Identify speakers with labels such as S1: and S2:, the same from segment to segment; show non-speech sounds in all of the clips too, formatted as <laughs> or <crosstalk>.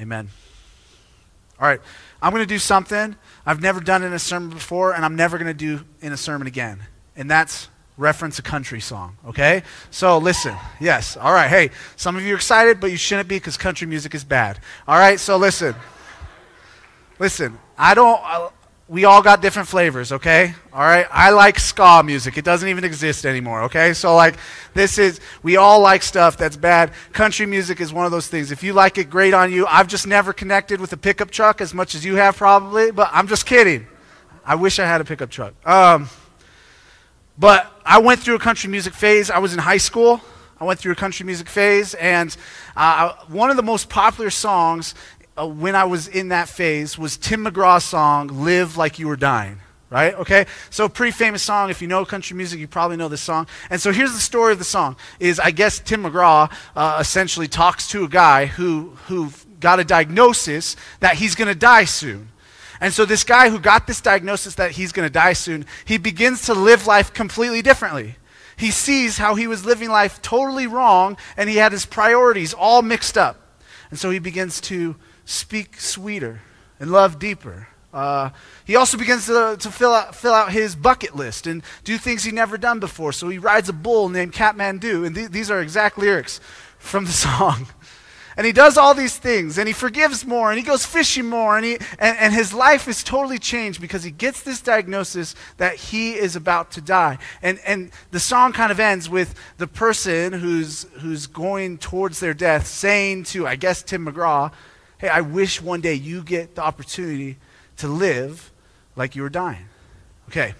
S1: Amen. All right, I'm going to do something I've never done in a sermon before, and I'm never going to do in a sermon again. And that's reference a country song, okay? So listen, yes, all right. Hey, some of you are excited, but you shouldn't be because country music is bad. All right, so listen. Listen, I don't, we all got different flavors, okay? All right? I like ska music. It doesn't even exist anymore, okay? So, like, this is, we all like stuff that's bad. Country music is one of those things. If you like it, great on you. I've just never connected with a pickup truck as much as you have, probably, but I'm just kidding. I wish I had a pickup truck. Um, but I went through a country music phase. I was in high school. I went through a country music phase, and uh, one of the most popular songs uh, when I was in that phase was Tim McGraw's song, Live Like You Were Dying. Right? Okay? So pretty famous song. If you know country music, you probably know this song. And so here's the story of the song. Is I guess Tim McGraw uh, essentially talks to a guy who, who got a diagnosis that he's going to die soon. And so this guy who got this diagnosis that he's going to die soon, he begins to live life completely differently. He sees how he was living life totally wrong and he had his priorities all mixed up. And so he begins to speak sweeter and love deeper. Uh, he also begins to, to fill, out, fill out his bucket list and do things he'd never done before. So he rides a bull named Kathmandu, and th- these are exact lyrics from the <laughs> song. And he does all these things, and he forgives more, and he goes fishing more, and, he, and, and his life is totally changed because he gets this diagnosis that he is about to die. And, and the song kind of ends with the person who's, who's going towards their death saying to, I guess, Tim McGraw, hey, I wish one day you get the opportunity to live like you were dying. Okay.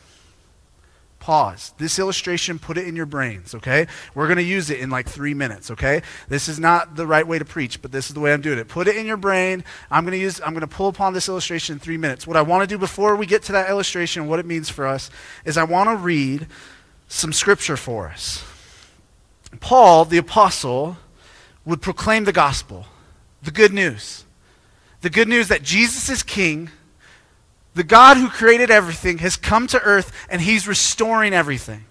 S1: Pause. This illustration, put it in your brains, okay? We're going to use it in like three minutes, okay? This is not the right way to preach, but this is the way I'm doing it. Put it in your brain. I'm going to use, I'm going to pull upon this illustration in three minutes. What I want to do before we get to that illustration, what it means for us, is I want to read some scripture for us. Paul, the apostle, would proclaim the gospel, the good news. The good news that Jesus is king, the God who created everything, has come to earth and he's restoring everything.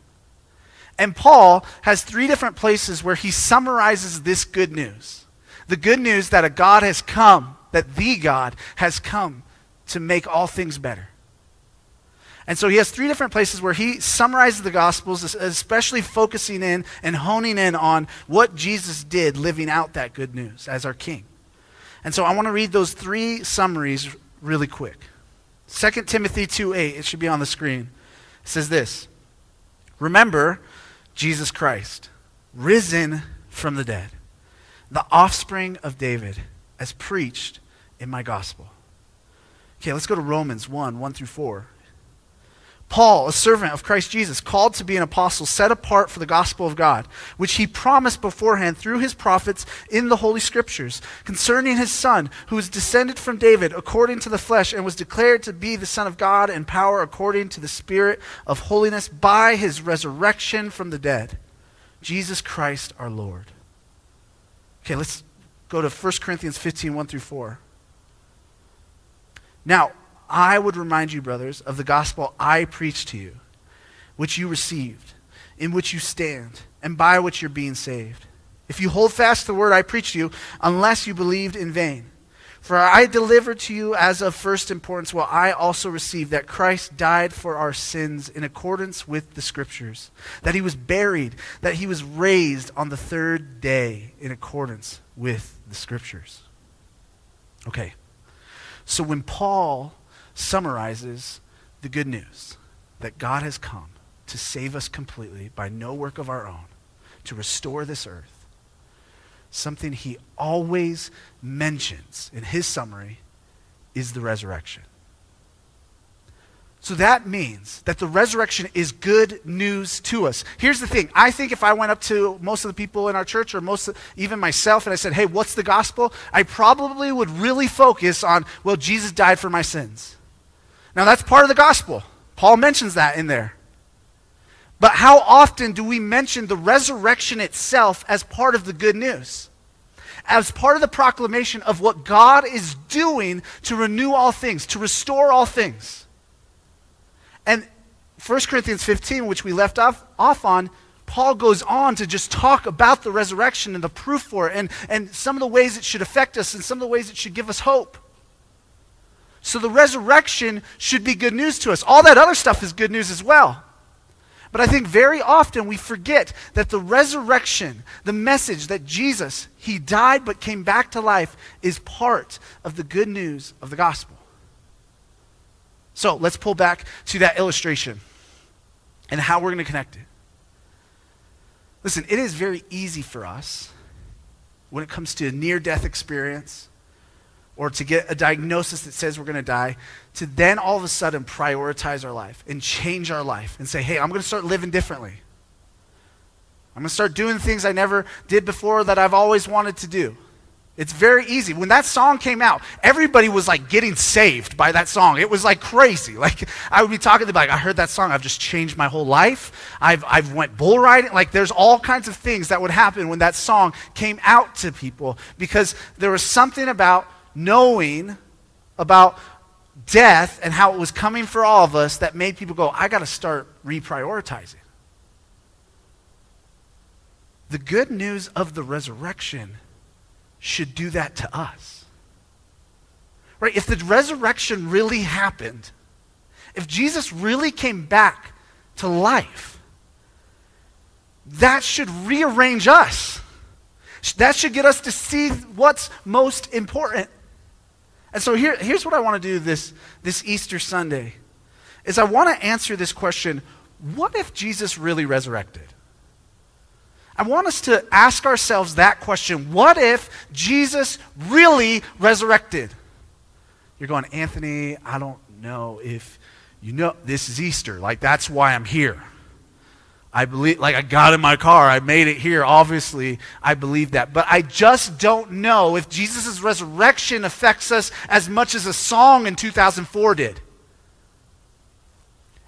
S1: And Paul has three different places where he summarizes this good news. The good news that a God has come, that the God has come to make all things better. And so he has three different places where he summarizes the Gospels, especially focusing in and honing in on what Jesus did living out that good news as our King. And so I want to read those three summaries really quick. 2 Timothy 2 8, it should be on the screen. It says this Remember Jesus Christ, risen from the dead, the offspring of David, as preached in my gospel. Okay, let's go to Romans 1 1 through 4. Paul, a servant of Christ Jesus, called to be an apostle, set apart for the gospel of God, which he promised beforehand through his prophets in the Holy Scriptures, concerning his Son, who was descended from David according to the flesh, and was declared to be the Son of God in power according to the Spirit of holiness by his resurrection from the dead, Jesus Christ our Lord. Okay, let's go to 1 Corinthians 15 1 through 4. Now, I would remind you, brothers, of the gospel I preached to you, which you received, in which you stand, and by which you're being saved. If you hold fast the word I preached to you, unless you believed in vain. For I delivered to you as of first importance what I also received that Christ died for our sins in accordance with the Scriptures, that he was buried, that he was raised on the third day in accordance with the Scriptures. Okay, so when Paul summarizes the good news that God has come to save us completely by no work of our own, to restore this earth. Something he always mentions in his summary is the resurrection. So that means that the resurrection is good news to us. Here's the thing. I think if I went up to most of the people in our church or most of, even myself and I said, "Hey, what's the gospel?" I probably would really focus on, "Well, Jesus died for my sins." Now, that's part of the gospel. Paul mentions that in there. But how often do we mention the resurrection itself as part of the good news? As part of the proclamation of what God is doing to renew all things, to restore all things. And 1 Corinthians 15, which we left off, off on, Paul goes on to just talk about the resurrection and the proof for it and, and some of the ways it should affect us and some of the ways it should give us hope. So the resurrection should be good news to us. All that other stuff is good news as well. But I think very often we forget that the resurrection, the message that Jesus, he died but came back to life, is part of the good news of the gospel. So let's pull back to that illustration and how we're going to connect it. Listen, it is very easy for us when it comes to a near death experience or to get a diagnosis that says we're going to die, to then all of a sudden prioritize our life and change our life and say, hey, I'm going to start living differently. I'm going to start doing things I never did before that I've always wanted to do. It's very easy. When that song came out, everybody was like getting saved by that song. It was like crazy. <laughs> Like I would be talking to them like, I heard that song. I've just changed my whole life. I've, I've went bull riding. Like there's all kinds of things that would happen when that song came out to people because there was something about knowing about death and how it was coming for all of us that made people go, I got to start reprioritizing. The good news of the resurrection should do that to us. Right? If the resurrection really happened, if Jesus really came back to life, that should rearrange us. That should get us to see what's most important. And so here, here's what I want to do this, this Easter Sunday is I want to answer this question, what if Jesus really resurrected? I want us to ask ourselves that question. What if Jesus really resurrected? You're going, Anthony, I don't know if you know this is Easter. Like that's why I'm here. I believe, like, I got in my car, I made it here. Obviously, I believe that. But I just don't know if Jesus' resurrection affects us as much as a song in 2004 did.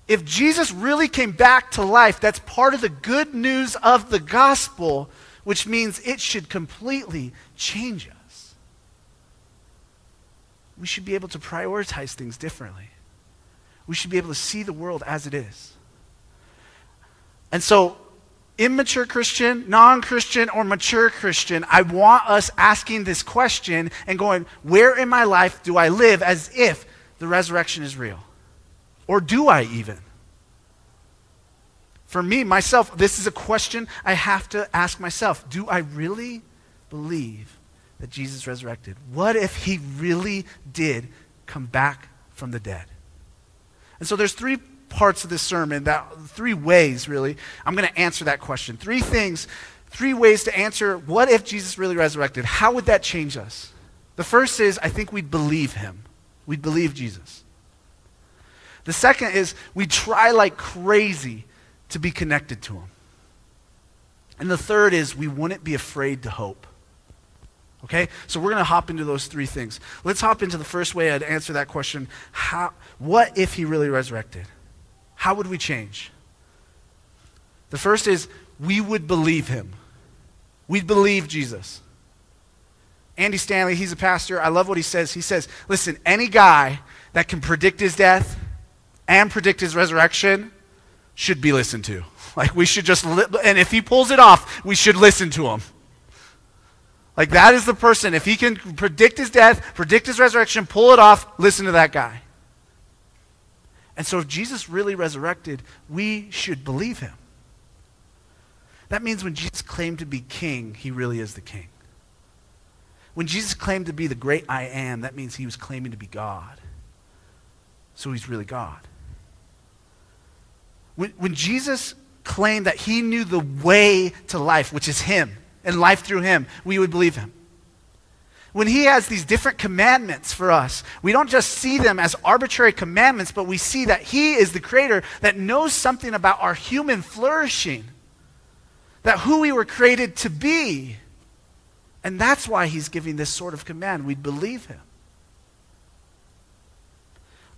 S1: If Jesus really came back to life, that's part of the good news of the gospel, which means it should completely change us. We should be able to prioritize things differently. We should be able to see the world as it is. And so, immature Christian, non Christian, or mature Christian, I want us asking this question and going, where in my life do I live as if the resurrection is real? Or do I even? For me, myself, this is a question I have to ask myself. Do I really believe that Jesus resurrected? What if he really did come back from the dead? And so there's three parts of this sermon, that three ways really, I'm going to answer that question. Three things, three ways to answer what if Jesus really resurrected? How would that change us? The first is I think we'd believe him. We'd believe Jesus. The second is we try like crazy to be connected to him. And the third is we wouldn't be afraid to hope. Okay? So we're going to hop into those three things. Let's hop into the first way I'd answer that question. How, what if he really resurrected? How would we change? The first is we would believe him. We'd believe Jesus. Andy Stanley, he's a pastor. I love what he says. He says, listen, any guy that can predict his death and predict his resurrection should be listened to. <laughs> Like, we should just, li- and if he pulls it off, we should listen to him. Like, that is the person. If he can predict his death, predict his resurrection, pull it off, listen to that guy. And so, if Jesus really resurrected, we should believe him. That means when Jesus claimed to be king, he really is the king. When Jesus claimed to be the great I am, that means he was claiming to be God. So he's really God. When, when Jesus claimed that he knew the way to life, which is him, and life through him, we would believe him. When he has these different commandments for us, we don't just see them as arbitrary commandments, but we see that he is the creator that knows something about our human flourishing, that who we were created to be. And that's why he's giving this sort of command. We'd believe him.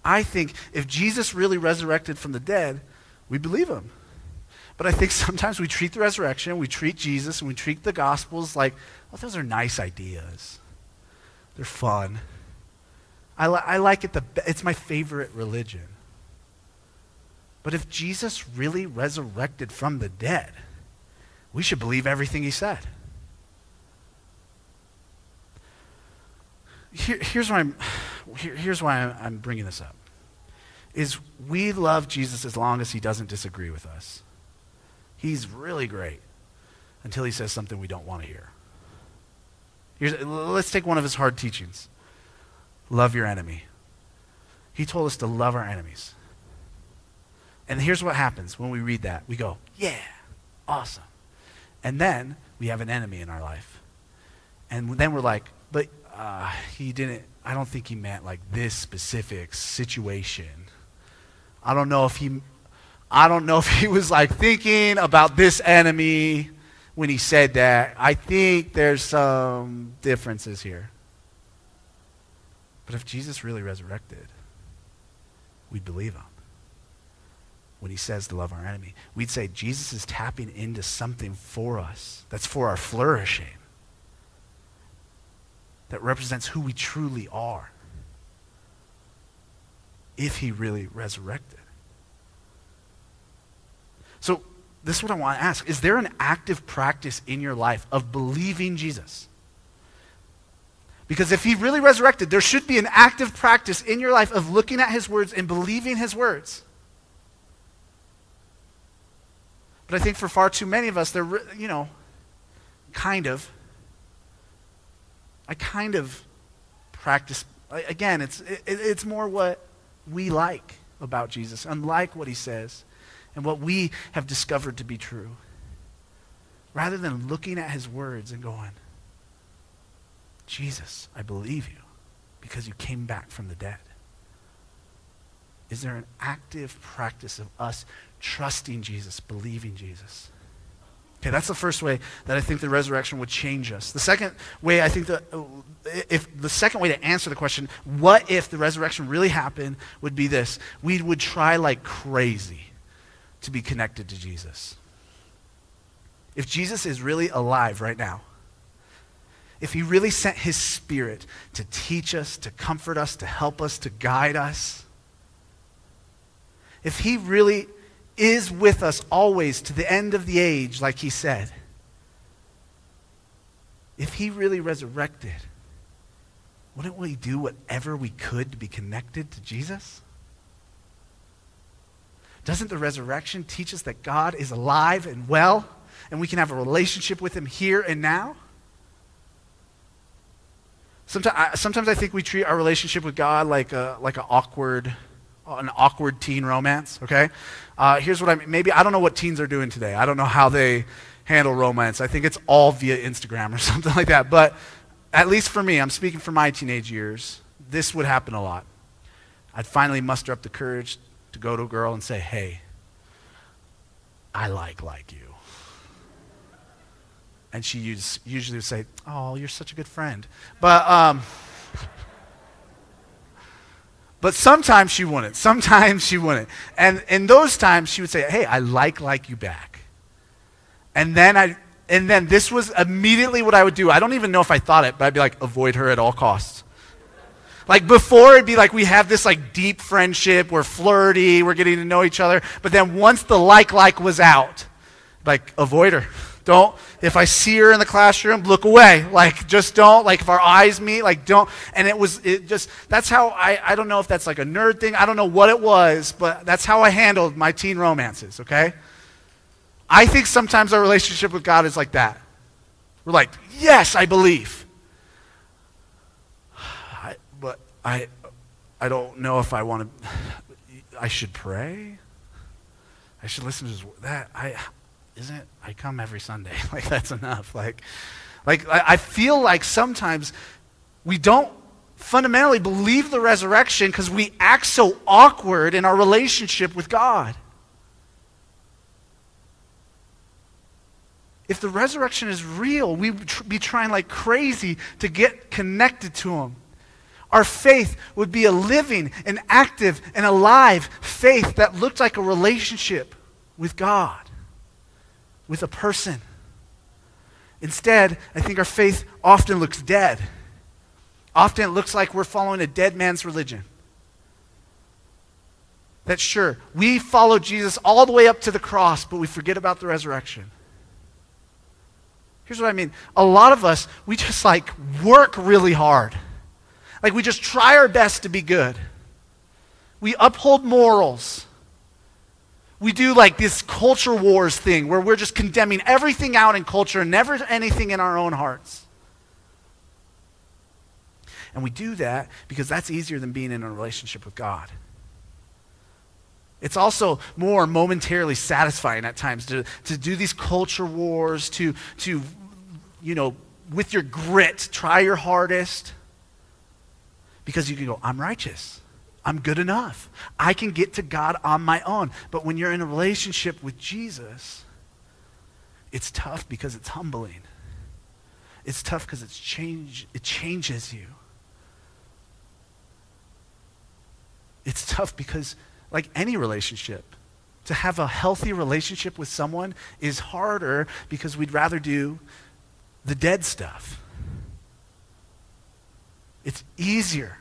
S1: I think if Jesus really resurrected from the dead, we believe him. But I think <laughs> sometimes we treat the resurrection, we treat Jesus, and we treat the Gospels like, well, those are nice ideas. They're fun. I, li- I like it, the be- it's my favorite religion. But if Jesus really resurrected from the dead, we should believe everything he said. Here, here's why I'm, here, here's why I'm bringing this up. Is we love Jesus as long as he doesn't disagree with us. He's really great until he says something we don't want to hear. Here's, let's take one of his hard teachings love your enemy. He told us to love our enemies. And here's what happens when we read that we go, yeah, awesome. And then we have an enemy in our life. And then we're like, but uh, he didn't, I don't think he meant like this specific situation. I don't know if he, I don't know if he was like thinking about this enemy when he said that. I think there's some differences here. But if Jesus really resurrected, we'd believe him when he says to love our enemy. We'd say Jesus is tapping into something for us that's for our flourishing, that represents who we truly are if he really resurrected. So, this is what I want to ask. Is there an active practice in your life of believing Jesus? Because if he really resurrected, there should be an active practice in your life of looking at his words and believing his words. But I think for far too many of us, they're, you know, kind of. I kind of practice. Again, it's, it, it's more what we like about Jesus, unlike what he says and what we have discovered to be true. Rather than looking at his words and going, Jesus, I believe you because you came back from the dead. Is there an active practice of us trusting Jesus, believing Jesus? Okay, that's the first way that I think the resurrection would change us. The second way I think that uh, if the second way to answer the question, what if the resurrection really happened, would be this. We would try like crazy to be connected to Jesus. If Jesus is really alive right now, if he really sent his spirit to teach us, to comfort us, to help us, to guide us, if he really is with us always to the end of the age, like he said, if he really resurrected, wouldn't we do whatever we could to be connected to Jesus? Doesn't the resurrection teach us that God is alive and well and we can have a relationship with him here and now? Sometimes I, sometimes I think we treat our relationship with God like a, like an awkward, an awkward teen romance, okay? Uh, here's what I mean. Maybe, I don't know what teens are doing today. I don't know how they handle romance. I think it's all via Instagram or <laughs> something like that. But at least for me, I'm speaking for my teenage years, this would happen a lot. I'd finally muster up the courage to go to a girl and say, hey, I like like you. And she usually would say, oh, you're such a good friend. But, um, but sometimes she wouldn't. Sometimes she wouldn't. And in those times, she would say, hey, I like like you back. And then I, and then this was immediately what I would do. I don't even know if I thought it, but I'd be like, avoid her at all costs. Like before, it'd be like we have this like deep friendship, we're flirty, we're getting to know each other. But then once the like like was out, like avoid her. Don't, if I see her in the classroom, look away. Like, just don't. Like, if our eyes meet, like, don't. And it was, it just, that's how I, I don't know if that's like a nerd thing. I don't know what it was, but that's how I handled my teen romances, okay? I think sometimes our relationship with God is like that. We're like, yes, I believe. I, I don't know if I want to, I should pray. I should listen to his, that. I, isn't it? I come every Sunday. <laughs> like, that's enough. Like, like I, feel like sometimes we don't fundamentally believe the resurrection because we act so awkward in our relationship with God. If the resurrection is real, we would be trying like crazy to get connected to Him. Our faith would be a living and active and alive faith that looked like a relationship with God, with a person. Instead, I think our faith often looks dead. Often it looks like we're following a dead man's religion. That sure, we follow Jesus all the way up to the cross, but we forget about the resurrection. Here's what I mean. A lot of us, we just like work really hard. Like we just try our best to be good. We uphold morals. We do like this culture wars thing where we're just condemning everything out in culture and never anything in our own hearts. And we do that because that's easier than being in a relationship with God. It's also more momentarily satisfying at times to, to do these culture wars, to, to, you know, with your grit, try your hardest. Because you can go, I'm righteous. I'm good enough. I can get to God on my own. But when you're in a relationship with Jesus, it's tough because it's humbling. It's tough because it's change, it changes you. It's tough because like any relationship. To have a healthy relationship with someone is harder because we'd rather do the dead stuff. It's easier.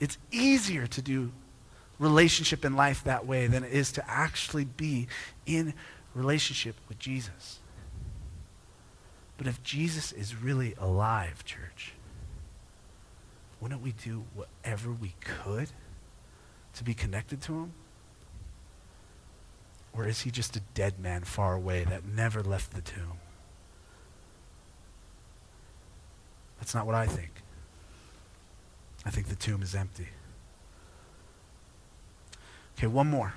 S1: It's easier to do relationship in life that way than it is to actually be in relationship with Jesus. But if Jesus is really alive, church, wouldn't we do whatever we could to be connected to him? Or is he just a dead man far away that never left the tomb? That's not what I think. I think the tomb is empty. Okay, one more.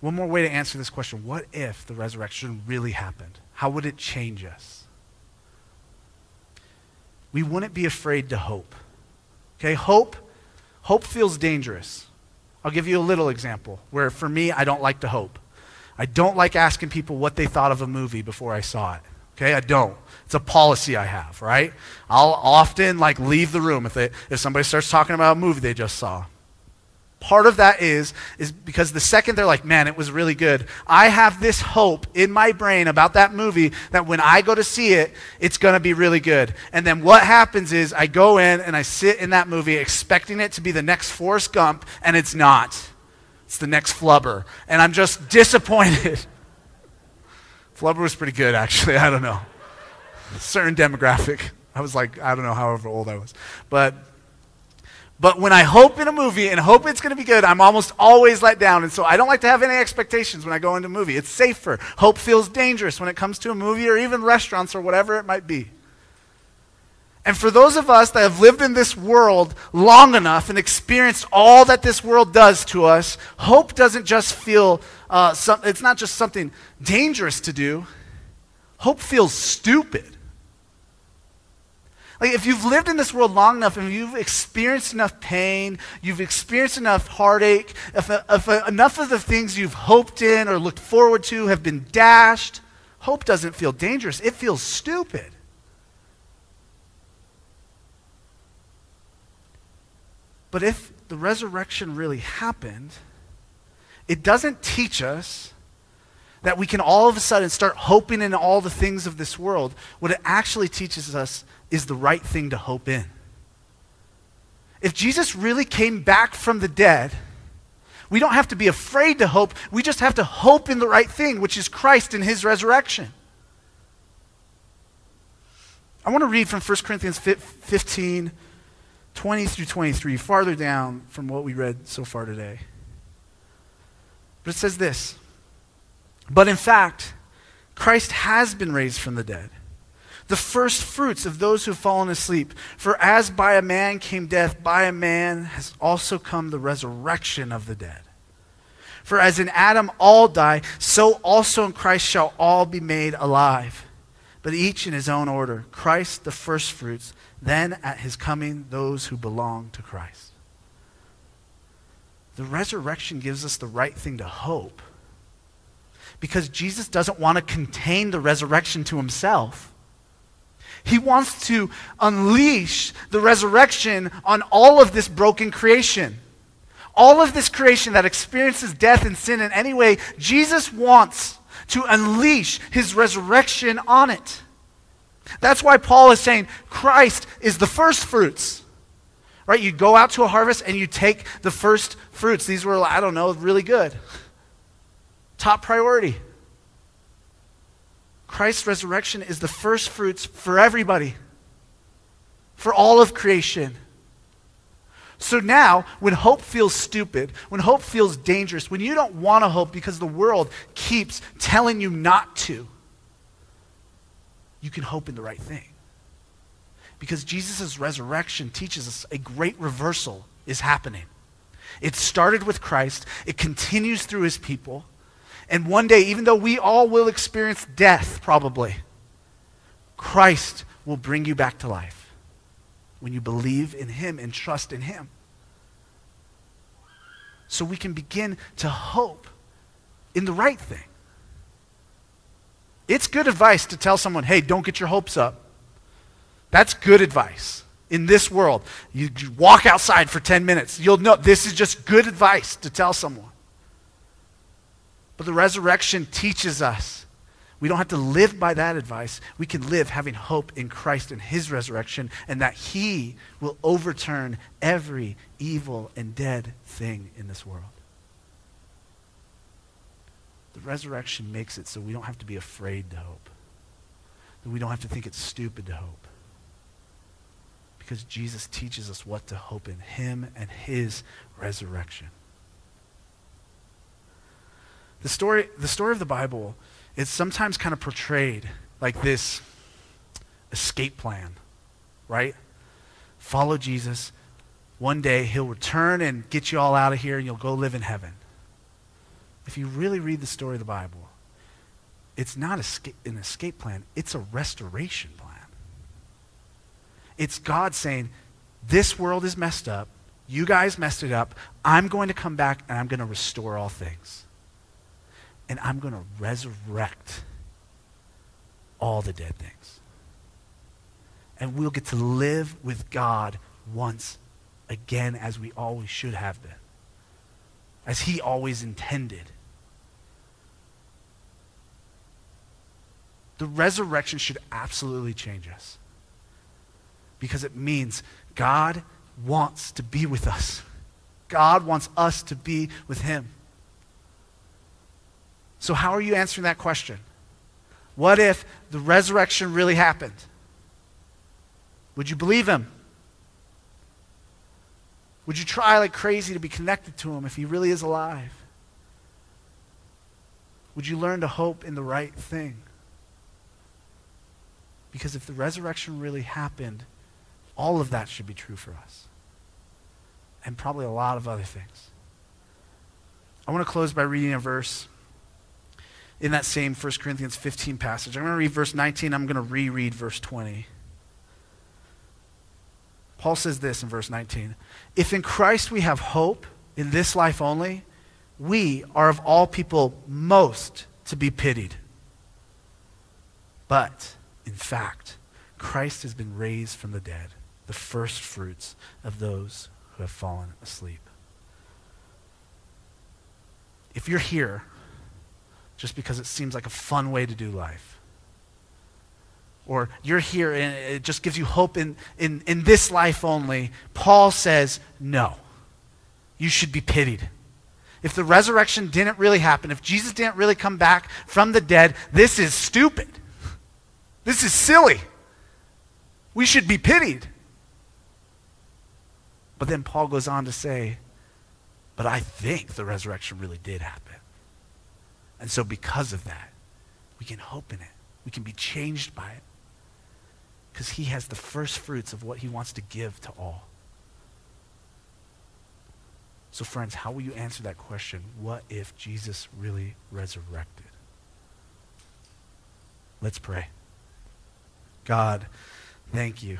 S1: One more way to answer this question. What if the resurrection really happened? How would it change us? We wouldn't be afraid to hope. Okay, hope, hope feels dangerous. I'll give you a little example where for me, I don't like to hope. I don't like asking people what they thought of a movie before I saw it. Okay, I don't. It's a policy I have, right? I'll often like leave the room if they, if somebody starts talking about a movie they just saw. Part of that is is because the second they're like man it was really good i have this hope in my brain about that movie that when i go to see it it's going to be really good. And then what happens is i go in and i sit in that movie expecting it to be the next forrest gump and it's not. It's the next flubber. And i'm just <laughs> disappointed flubber was pretty good actually <laughs> i don't know certain demographic i was like i don't know however old i was but but when I hope in a movie and hope it's going to be good, I'm almost always let down. And so I don't like to have any expectations when I go into a movie. It's safer. Hope feels dangerous when it comes to a movie or even restaurants or whatever it might be. And for those of us that have lived in this world long enough and experienced all that this world does to us, hope doesn't just feel, uh, some, it's not just something dangerous to do. Hope feels stupid. Like, if you've lived in this world long enough and you've experienced enough pain, you've experienced enough heartache, if, if enough of the things you've hoped in or looked forward to have been dashed, hope doesn't feel dangerous. It feels stupid. But if the resurrection really happened, it doesn't teach us that we can all of a sudden start hoping in all the things of this world. What it actually teaches us is the right thing to hope in. If Jesus really came back from the dead, we don't have to be afraid to hope. We just have to hope in the right thing, which is Christ and his resurrection. I want to read from 1 Corinthians 15, 20 through 23, farther down from what we read so far today. But it says this But in fact, Christ has been raised from the dead the first fruits of those who have fallen asleep. For as by a man came death, by a man has also come the resurrection of the dead. For as in Adam all die, so also in Christ shall all be made alive. But each in his own order Christ the firstfruits, then at his coming, those who belong to Christ. The resurrection gives us the right thing to hope because Jesus doesn't want to contain the resurrection to himself. He wants to unleash the resurrection on all of this broken creation. All of this creation that experiences death and sin in any way, Jesus wants to unleash his resurrection on it. That's why Paul is saying Christ is the first fruits. Right? You go out to a harvest and you take the first fruits. These were, I don't know, really good. Top priority. Christ's resurrection is the first fruits for everybody, for all of creation. So now, when hope feels stupid, when hope feels dangerous, when you don't want to hope because the world keeps telling you not to, you can hope in the right thing. Because Jesus' resurrection teaches us a great reversal is happening. It started with Christ, it continues through his people. And one day, even though we all will experience death, probably, Christ will bring you back to life when you believe in him and trust in him. So we can begin to hope in the right thing. It's good advice to tell someone, hey, don't get your hopes up. That's good advice in this world. You walk outside for 10 minutes. You'll know this is just good advice to tell someone. But the resurrection teaches us we don't have to live by that advice. We can live having hope in Christ and his resurrection and that he will overturn every evil and dead thing in this world. The resurrection makes it so we don't have to be afraid to hope. That we don't have to think it's stupid to hope. Because Jesus teaches us what to hope in him and his resurrection. The story, the story of the Bible is sometimes kind of portrayed like this escape plan, right? Follow Jesus. One day he'll return and get you all out of here and you'll go live in heaven. If you really read the story of the Bible, it's not an escape plan, it's a restoration plan. It's God saying, This world is messed up. You guys messed it up. I'm going to come back and I'm going to restore all things. And I'm going to resurrect all the dead things. And we'll get to live with God once again as we always should have been, as He always intended. The resurrection should absolutely change us because it means God wants to be with us. God wants us to be with Him. So, how are you answering that question? What if the resurrection really happened? Would you believe Him? Would you try like crazy to be connected to Him if He really is alive? Would you learn to hope in the right thing? Because if the resurrection really happened, all of that should be true for us. And probably a lot of other things. I want to close by reading a verse in that same 1 Corinthians 15 passage. I'm going to read verse 19. I'm going to reread verse 20. Paul says this in verse 19 If in Christ we have hope in this life only, we are of all people most to be pitied. But, in fact, Christ has been raised from the dead the first fruits of those who have fallen asleep. If you're here just because it seems like a fun way to do life, or you're here and it just gives you hope in, in, in this life only, Paul says, no. You should be pitied. If the resurrection didn't really happen, if Jesus didn't really come back from the dead, this is stupid. This is silly. We should be pitied. But then Paul goes on to say, but I think the resurrection really did happen. And so, because of that, we can hope in it. We can be changed by it. Because he has the first fruits of what he wants to give to all. So, friends, how will you answer that question? What if Jesus really resurrected? Let's pray. God, thank you.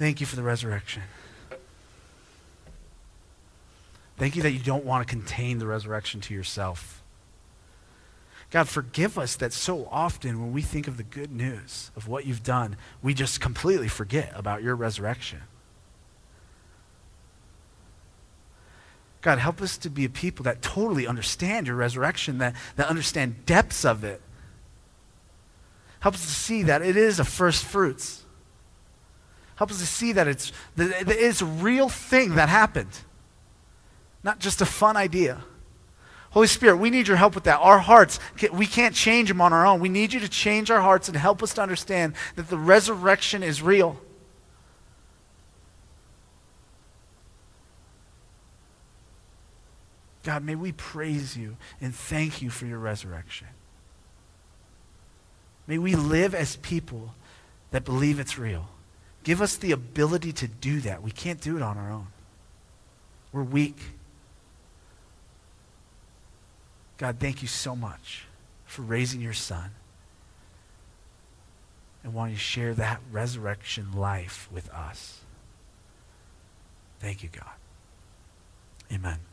S1: Thank you for the resurrection. Thank you that you don't want to contain the resurrection to yourself. God, forgive us that so often when we think of the good news of what you've done, we just completely forget about your resurrection. God, help us to be a people that totally understand your resurrection, that, that understand depths of it. Help us to see that it is a first fruits. Help us to see that it's, that it's a real thing that happened, not just a fun idea. Holy Spirit, we need your help with that. Our hearts, we can't change them on our own. We need you to change our hearts and help us to understand that the resurrection is real. God, may we praise you and thank you for your resurrection. May we live as people that believe it's real. Give us the ability to do that. We can't do it on our own. We're weak. God, thank you so much for raising your son and wanting to share that resurrection life with us. Thank you, God. Amen.